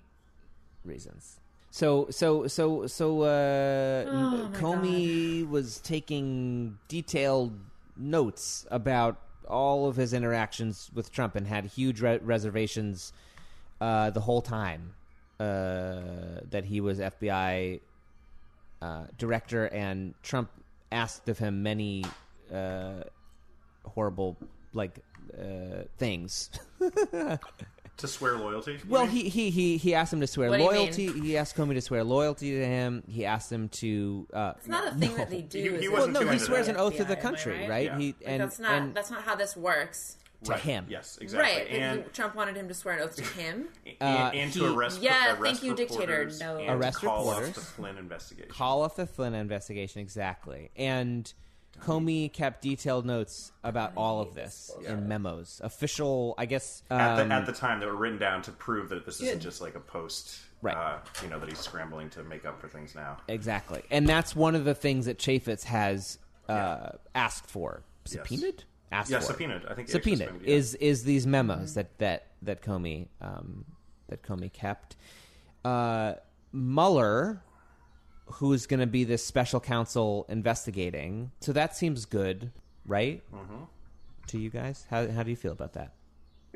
reasons. So so so so uh, Oh, Comey was taking detailed notes about all of his interactions with Trump and had huge re- reservations uh, the whole time uh, that he was FBI uh, director, and Trump asked of him many uh, horrible like uh, things. to swear loyalty. Well, he, he he he asked him to swear What do you loyalty. He asked Comey to swear loyalty to him. He asked him to. Uh, it's not a thing that they do. He- he is it? well, wasn't no, too he into swears that. an oath to FBI, the am I country, right? right? Yeah. He Like, and that's not and that's not how this works. to Right. him. Yes, exactly. Right. but And, he- Trump wanted him to swear an oath to him. Uh, and, and he- to arrest. Yeah, arrest thank you, dictator. reporters No. and Arrest to call reporters. off the Flynn investigation. call off the Flynn investigation exactly. And Comey kept detailed notes about all of this in memos, official, I guess. at, Um, the, at the time, that were written down to prove that this isn't Good. just like a post. Right. Uh, you know that he's scrambling to make up for things now. exactly, and that's one of the things that Chaffetz has uh, Yeah. asked for, subpoenaed, asked Yeah, for. subpoenaed. I think subpoenaed subpoenaed, yeah. is is these memos that that that Comey um, that Comey kept. Uh, Mueller, who's going to be this special counsel investigating, so that seems good, right? Mm-hmm. To you guys, how how do you feel about that?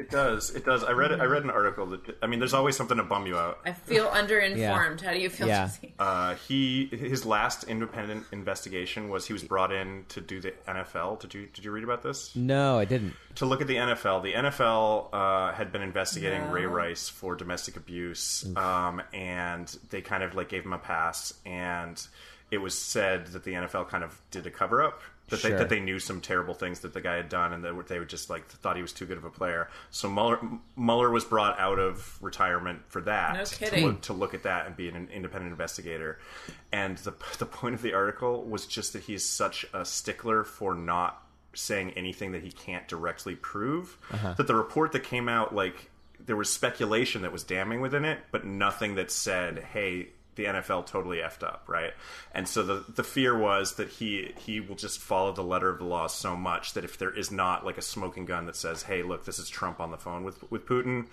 It does. It does. I read. I read an article that. I mean, there's always something to bum you out. I feel underinformed. How do you feel? Yeah. Uh, he his last independent investigation was he was brought in to do the NFL. Did you did you read about this? No, I didn't. to look at the NFL. The NFL uh, had been investigating No. Ray Rice for domestic abuse, um, and they kind of like gave him a pass. And it was said that the NFL kind of did a cover up. That, Sure. they, that they knew some terrible things that the guy had done, and they were, they were just like thought he was too good of a player. So Mueller, Mueller was brought out of retirement for that No to kidding. look, to look at that and be an independent investigator. And the the point of the article was just that he's such a stickler for not saying anything that he can't directly prove. Uh-huh. That the report that came out, like there was speculation that was damning within it, but nothing that said, "Hey." The NFL totally effed up, right? And so the the fear was that he he will just follow the letter of the law so much that if there is not like a smoking gun that says, "Hey, look, this is Trump on the phone with with Putin,"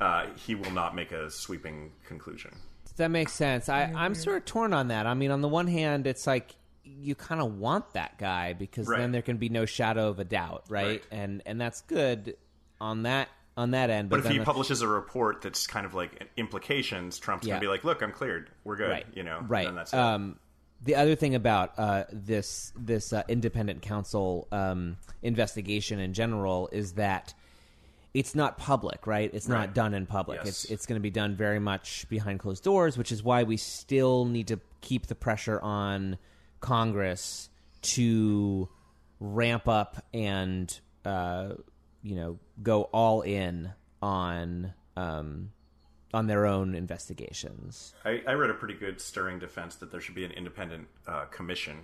uh, he will not make a sweeping conclusion. That makes sense. I, I'm sort of torn on that. I mean, on the one hand, it's like you kind of want that guy because Right. then there can be no shadow of a doubt, right? Right. And and that's good on that on that end. But, But if he the- publishes a report that's kind of like implications, Trump's Yeah. gonna be like, "Look, I'm cleared. We're good." right, You know, right? And that's it. um, the other thing about uh, this this uh, independent counsel um, investigation in general is that it's not public, right? It's not done in public. Yes. It's it's going to be done very much behind closed doors, which is why we still need to keep the pressure on Congress to ramp up and uh, you know go all in on um, on their own investigations. I, I read a pretty good stirring defense that there should be an independent uh, commission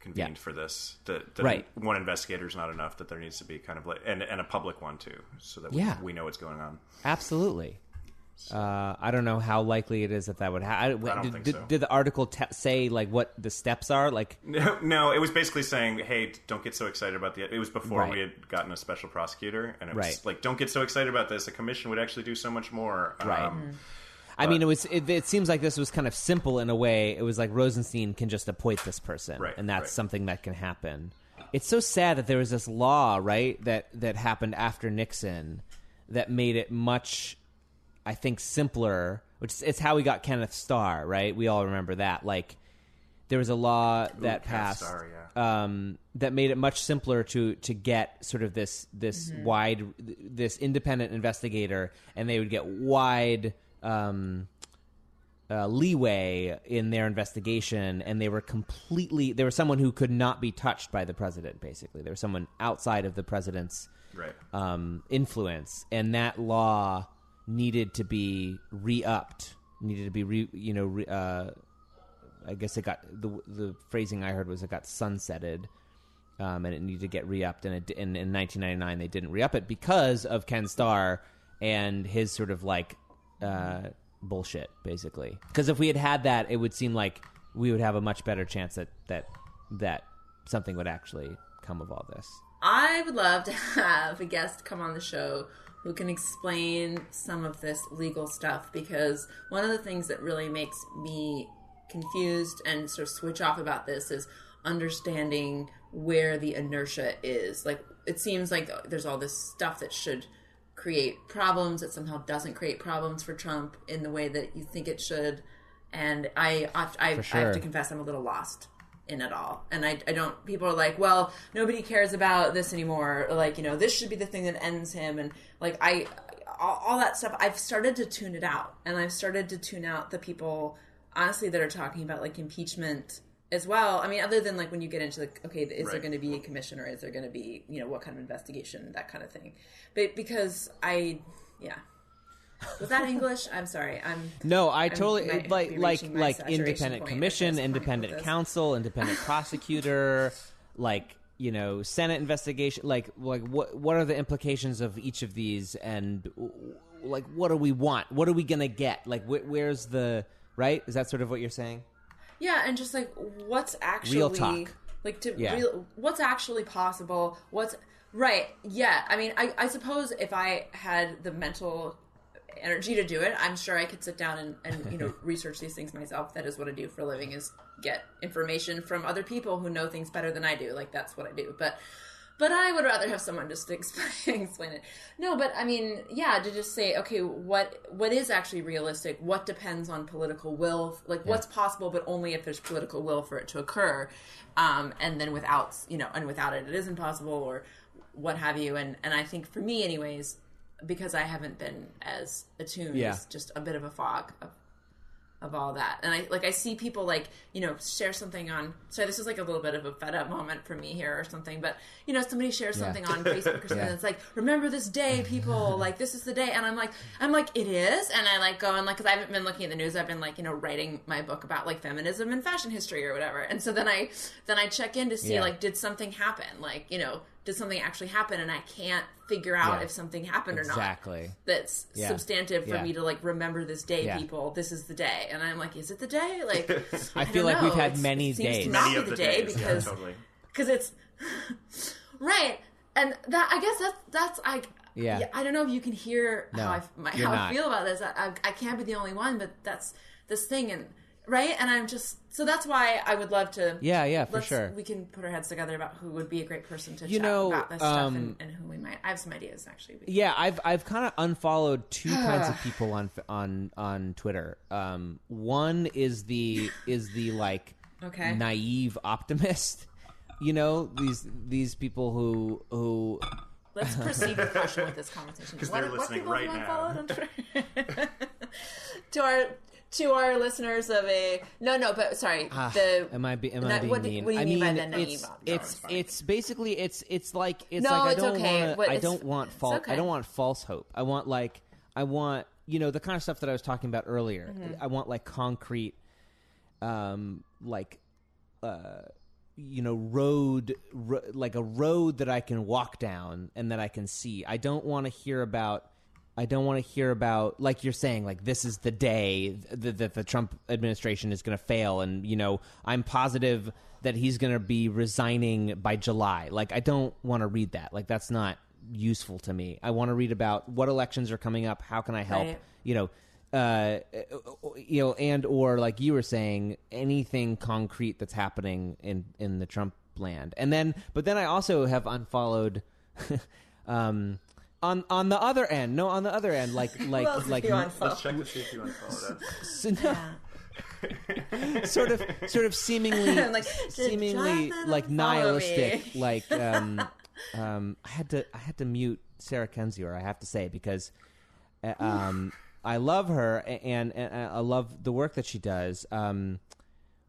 convened Yeah. for this. That, that Right. one investigator is not enough. That there needs to be kind of like and, and a public one too, so that Yeah. we, we know what's going on. Absolutely. Uh, I don't know how likely it is that that would happen. I don't did, think did, so. did the article te- say like what the steps are? Like, No, no, it was basically saying, "Hey, don't get so excited about the." It was before Right. we had gotten a special prosecutor, and it was Right. like, "Don't get so excited about this. A commission would actually do so much more." Right. Um, I mean, it was. It, it seems like this was kind of simple in a way. It was like Rosenstein can just appoint this person, Right, and that's right. something that can happen. It's so sad that there was this law, right, that that happened after Nixon, that made it much, I think, simpler. Which is, it's how we got Kenneth Starr, right? We all remember that. Like, there was a law that Kenneth passed Starr, yeah. um, that made it much simpler to to get sort of this this wide this independent investigator, and they would get wide um, uh, leeway in their investigation, and they were completely they were someone who could not be touched by the president. Basically, there was someone outside of the president's right. um, influence, and that law needed to be re-upped, needed to be re, you know, re, uh, I guess it got the the phrasing I heard was it got sunsetted, um, and it needed to get re-upped, and, it, and in 1999 they didn't re-up it because of Ken Starr and his sort of like uh, bullshit, basically. Because if we had had that, it would seem like we would have a much better chance that that that something would actually come of all this. I would love to have a guest come on the show who can explain some of this legal stuff because one of the things that really makes me confused and sort of switch off about this is understanding where the inertia is. Like, it seems like there's all this stuff that should create problems that somehow doesn't create problems for Trump in the way that you think it should. And I, I, I, I have to confess, I'm a little lost in it all. And I, I don't, people are like, well, nobody cares about this anymore. Or like, you know, this should be the thing that ends him. And like, I, all, all that stuff, I've started to tune it out. And I've started to tune out the people, honestly, that are talking about like impeachment as well. I mean, other than like when you get into like, okay, is there going to be a commission or is there going to be, you know, what kind of investigation, that kind of thing. But because I, yeah. Was that English? I'm sorry. I'm No, I totally might like like like independent commission, independent counsel, independent prosecutor, like you know, Senate investigation. Like like what what are the implications of each of these, and like what do we want? What are we gonna get? Like wh- where's the right? Is that sort of what you're saying? Yeah, and just like what's actually Real talk. like to Yeah. real what's actually possible? What's right? Yeah, I mean, I, I suppose if I had the mental energy to do it, I'm sure I could sit down and, and you know research these things myself. That is what I do for a living: is get information from other people who know things better than I do. Like that's what I do. But but I would rather have someone just explain, explain it. No, but I mean, yeah, to just say, okay, what what is actually realistic? What depends on political will? Like, what's possible, but only if there's political will for it to occur. Um, and then without, you know, and without it, it isn't possible, or what have you. And and I think for me, anyways, because I haven't been as attuned, Yeah. just a bit of a fog of of all that. And I like I see people like, you know, share something on sorry, this is like a little bit of a fed up moment for me here or something, but you know, somebody shares something on Facebook or something that's like, remember this day, people, like this is the day and I'm like I'm like, it is and I like go and like because I haven't been looking at the news, I've been like, you know, writing my book about like feminism and fashion history or whatever. And so then I then I check in to see Yeah. like did something happen? Like, you know, did something actually happen and I can't figure out Yeah. if something happened or not Exactly. that's Yeah. substantive for Yeah. me to like remember this day, Yeah. people. This is the day, and I'm like, is it the day? Like, I I feel don't like we've had It's- many it seems days. to not Many be of the the day days, because yeah, totally. because it's right, and that I guess that's that's I. Yeah. I don't know if you can hear No, how I my, how not. I feel about this. I, I, I can't be the only one, but that's this thing, and right, and I'm just so that's why I would love to. Yeah, yeah, for sure. We can put our heads together about who would be a great person to You chat know, about this stuff um, and, and who we might. I have some ideas actually. Yeah, I've I've kind of unfollowed two kinds of people on on on Twitter. Um, one is the is the like Okay. naive optimist. You know these these people who who Let's proceed with question with this conversation. 'Cause What- they're what listening people right now. on Twitter? to our to our listeners of a no no but sorry Ah, the am I be, am I that- being what mean? what do you I mean by the naive it's optimist? it's fine. it's basically it's it's like it's No, like I it's don't okay. want What- I don't want false okay. I don't want false hope. I want like I want you know the kind of stuff that I was talking about earlier. Mm-hmm. I want like concrete, um, like uh, you know road ro- like a road that I can walk down and that I can see. I don't want to hear about I don't want to hear about like you're saying like this is the day that, that the Trump administration is going to fail and you know I'm positive that he's going to be resigning by July. Like I don't want to read that. Like that's not useful to me. I want to read about what elections are coming up, how can I help, Right. you know, uh, you know, and or like you were saying, anything concrete that's happening in in the Trump land, and then, but then I also have unfollowed, um, on on the other end, no, on the other end, like like else like you unfollow? check to see if you unfollow that. so, no, sort of sort of seemingly Like, seemingly like nihilistic like um um i had to i had to mute sarah kendzior i have to say because uh, um i love her a- and, and i love the work that she does um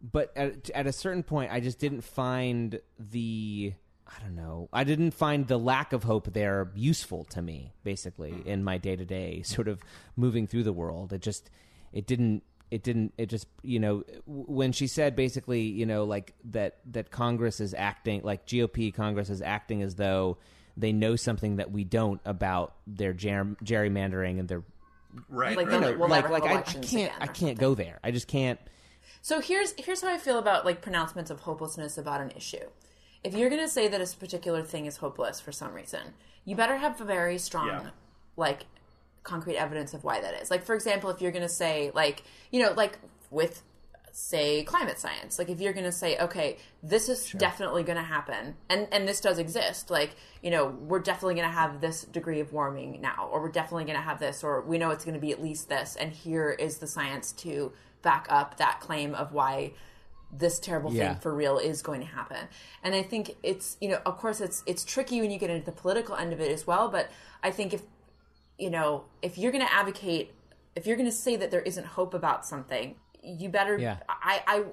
but at, at a certain point i just didn't find the i don't know i didn't find the lack of hope there useful to me basically hmm. in my day-to-day sort of moving through the world it just it didn't it didn't it just you know when she said basically you know like that that congress is acting like gop congress is acting as though they know something that we don't about their ger- gerrymandering and their Right. Like right. you know, we'll like like I, I can't i can't something. go there i just can't So here's here's how I feel about like pronouncements of hopelessness about an issue. If you're going to say that a particular thing is hopeless for some reason, you better have a very strong Yeah. like concrete evidence of why that is. Like for example, if you're going to say like, you know, like with say climate science like if you're going to say okay this is definitely going to happen and and this does exist like you know we're definitely going to have this degree of warming now or we're definitely going to have this or we know it's going to be at least this and here is the science to back up that claim of why this terrible Yeah. thing for real is going to happen and i think it's you know of course it's it's tricky when you get into the political end of it as well but i think if you know, if you're going to advocate, if you're going to say that there isn't hope about something, you better. Yeah. I, I,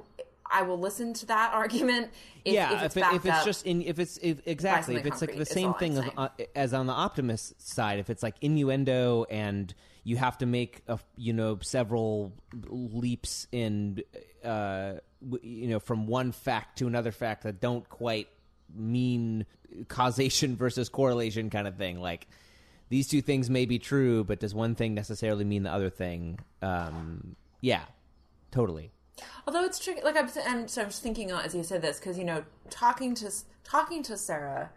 I will listen to that argument. If, yeah, if it's, if, it, if it's just in, if it's if, exactly if it's like the same thing as, uh, as on the optimist side. If it's like innuendo and you have to make a, you know several leaps in uh you know from one fact to another fact that don't quite mean causation versus correlation kind of thing. Like these two things may be true but does one thing necessarily mean the other thing? Um yeah totally. Although it's tricky, like I'm, I'm, so I'm just thinking uh, as you said this because you know talking to talking to Sarah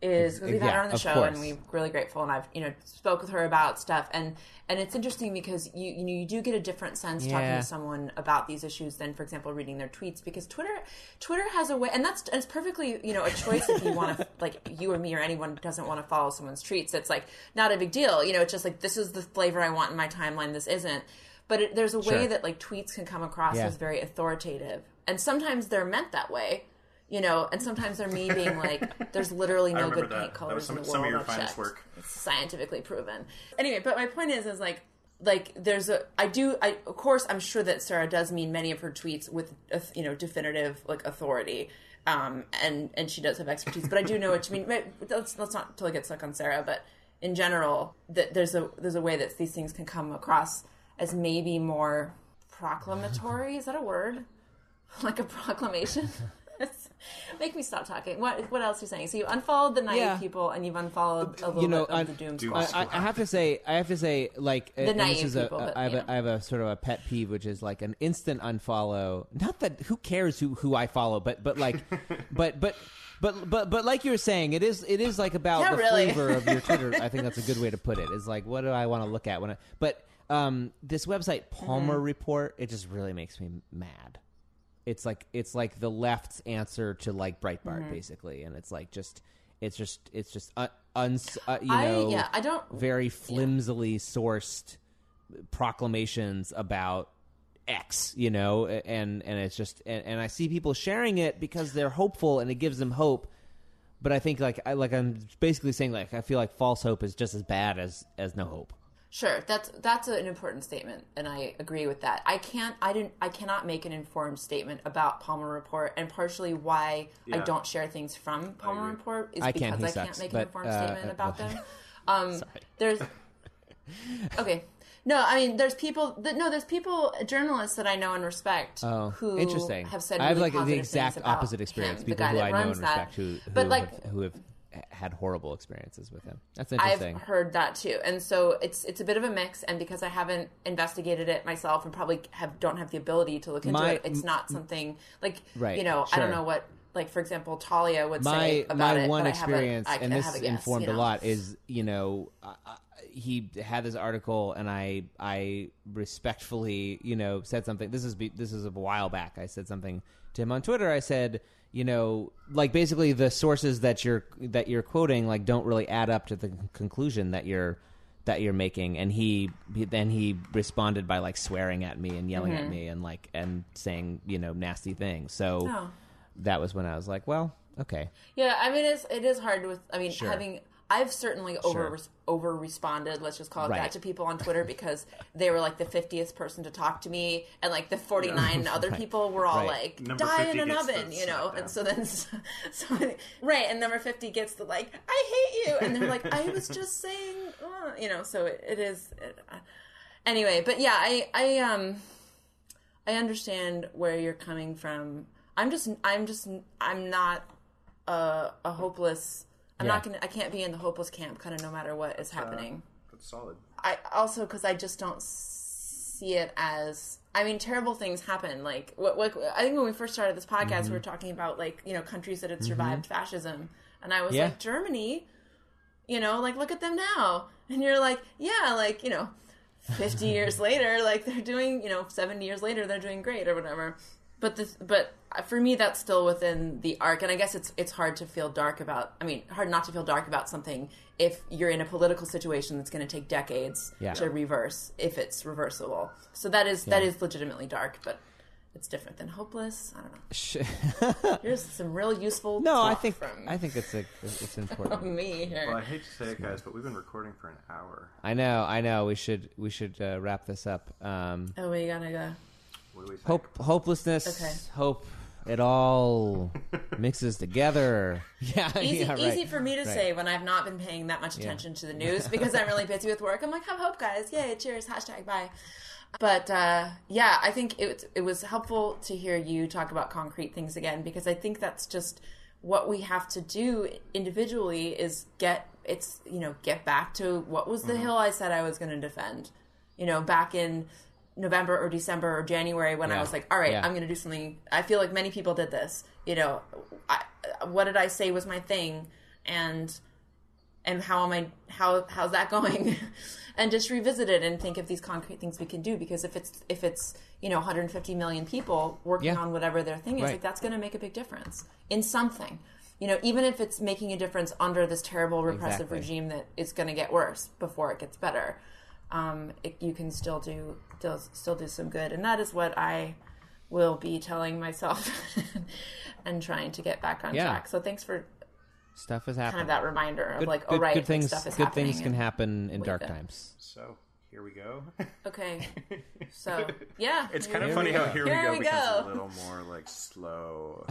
is because we've had her on the show course. and we're really grateful and I've you know spoke with her about stuff and and it's interesting because you you know you do get a different sense talking to someone about these issues than for example reading their tweets because Twitter Twitter has a way and that's it's perfectly you know a choice if you want to like you or me or anyone doesn't want to follow someone's tweets it's like not a big deal you know it's just like this is the flavor I want in my timeline this isn't but it, there's a way Sure. that like tweets can come across Yeah. as very authoritative and sometimes they're meant that way you know and sometimes they're me being like there's literally no good that. paint colors some- in the world some of your I've finest checked. work. it's scientifically proven anyway but my point is is like like there's a i do i of course i'm sure that sarah does mean many of her tweets with uh, you know definitive like authority um and and she does have expertise but i do know what you mean let's let's not totally get stuck on sarah but in general that there's a there's a way that these things can come across as maybe more proclamatory is that a word like a proclamation Make me stop talking. What what else are you saying? So you unfollowed the naive Yeah. people, and you've unfollowed a little you know, bit of I- the doom Doom I, squad. I, I have to say, I have to say, like, uh, and this naive is a, people, but, I have you a, have a sort of a pet peeve, which is like an instant unfollow. Not that who cares who who I follow, but but like, but but. But but but like you were saying, it is it is like about Yeah, the really. flavor of your Twitter. I think that's a good way to put it. Is like what do I want to look at when I? But um, this website Palmer Mm-hmm. Report, it just really makes me mad. It's like it's like the left's answer to like Breitbart, Mm-hmm. basically, and it's like just it's just it's just un, uns, uh, you I- know yeah, I don't- very flimsily sourced proclamations about X, you know, and and it's just and, and I see people sharing it because they're hopeful and it gives them hope. But I think like I like I'm basically saying like I feel like false hope is just as bad as as no hope. Sure, that's that's an important statement, and I agree with that. I can't, I didn't, I cannot make an informed statement about Palmer Report, and partially why I don't share things from Palmer agree. Report is I can, because he I can't make but, an informed uh, statement uh, about well, them. Um, there's okay. No, I mean, there's people. That, no, there's people, journalists that I know and respect, Oh, who interesting. have said I have really like the positive exact things about opposite experience. him, people the guy who that I know runs and that. respect who, who but like, have, who have h- had horrible experiences with him. That's interesting. I've heard that too, and so it's it's a bit of a mix. And because I haven't investigated it myself, and probably have don't have the ability to look into My- it, it's not something like Right, You know, I don't know what like for example Talia would my say about my it. one but I experience, I- and this guess, informed you a lot, is you know he had this article, and I I respectfully you know said something. This is this is a while back. I said something to him on Twitter. I said you know like basically the sources that you're that you're quoting like don't really add up to the conclusion that you're that you're making and he, he then he responded by like swearing at me and yelling Mm-hmm. at me and like and saying you know nasty things so Oh. that was when i was like well okay Yeah, I mean it's it is hard with. I mean Sure. having. I've certainly over Sure. over responded. Let's just call it Right. that to people on Twitter because they were like the fiftieth person to talk to me, and like the forty nine other Right. people were all Right. like Number die in an oven, you know. smackdown. And so then, so, so right, and number fifty gets the like I hate you, and they're like I was just saying, uh, you know. So it, it is. It, uh, anyway, but yeah, I I um I understand where you're coming from. I'm just I'm just I'm not a, a hopeless. I'm Yeah. not gonna. I can't be in the hopeless camp, kind of no matter what is happening. That's solid. I also because I just don't see it as. I mean, terrible things happen. Like what, what I think when we first started this podcast, Mm-hmm. we were talking about like you know countries that had survived fascism, and I was Yeah. like Germany. You know, like look at them now, and you're like, yeah, like you know, 50 years later like they're doing you know 70 years later they're doing great or whatever but this but for me that's still within the arc and i guess it's it's hard to feel dark about i mean hard not to feel dark about something if you're in a political situation that's going to take decades Yeah. to reverse if it's reversible. So that is that is legitimately dark but it's different than hopeless. I don't know. Sh- here's some real useful no i think from i think it's a it's important. me here. Well, I hate to say it, guys, but we've been recording for an hour. i know i know. We should we should uh, wrap this up. Um oh we gotta go. What do we think? hope hopelessness Okay. hope it all mixes together yeah easy, yeah, right. easy for me to Right. say when I've not been paying that much attention to the news because I'm really busy with work. I'm like, have hope, guys! Yay! Cheers! Hashtag bye. But uh, yeah, I think it it was helpful to hear you talk about concrete things again because I think that's just what we have to do individually is get it's you know get back to what was the Mm-hmm. hill I said I was going to defend. You know, back in November or December or January when I was like, all right, Yeah. I'm going to do something. I feel like many people did this. You know, I, what did I say was my thing, and and how am I how how's that going, and just revisit it and think of these concrete things we can do because if it's if it's you know 150 million people working Yeah. on whatever their thing is, Right. like that's going to make a big difference in something. You know, even if it's making a difference under this terrible repressive Exactly. regime that is going to get worse before it gets better, um, it, you can still do still, still do some good, and that is what I will be telling myself and trying to get back on Yeah. track. So thanks for stuff is happening. kind of that reminder of good, like, oh good- right, good things stuff is good happening. things can happen in dark it. times So here we go. Okay, so yeah, It's kind of funny how here, Here we we go becomes go. a little more like slow.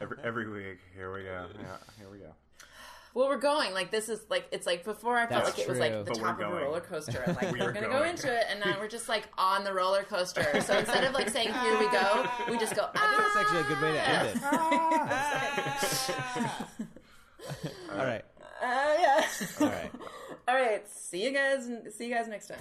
every, every week, here we go. Yeah, here we go. Well we're going like this is like it's like before I felt That's like it was true. like the But top of a roller coaster and like We we're gonna go into it and now we're just like on the roller coaster. So instead of like saying here we go, we just go. that's Ah! actually a good way to end it all right Uh, yeah. all right All right. See you guys. See you guys next time.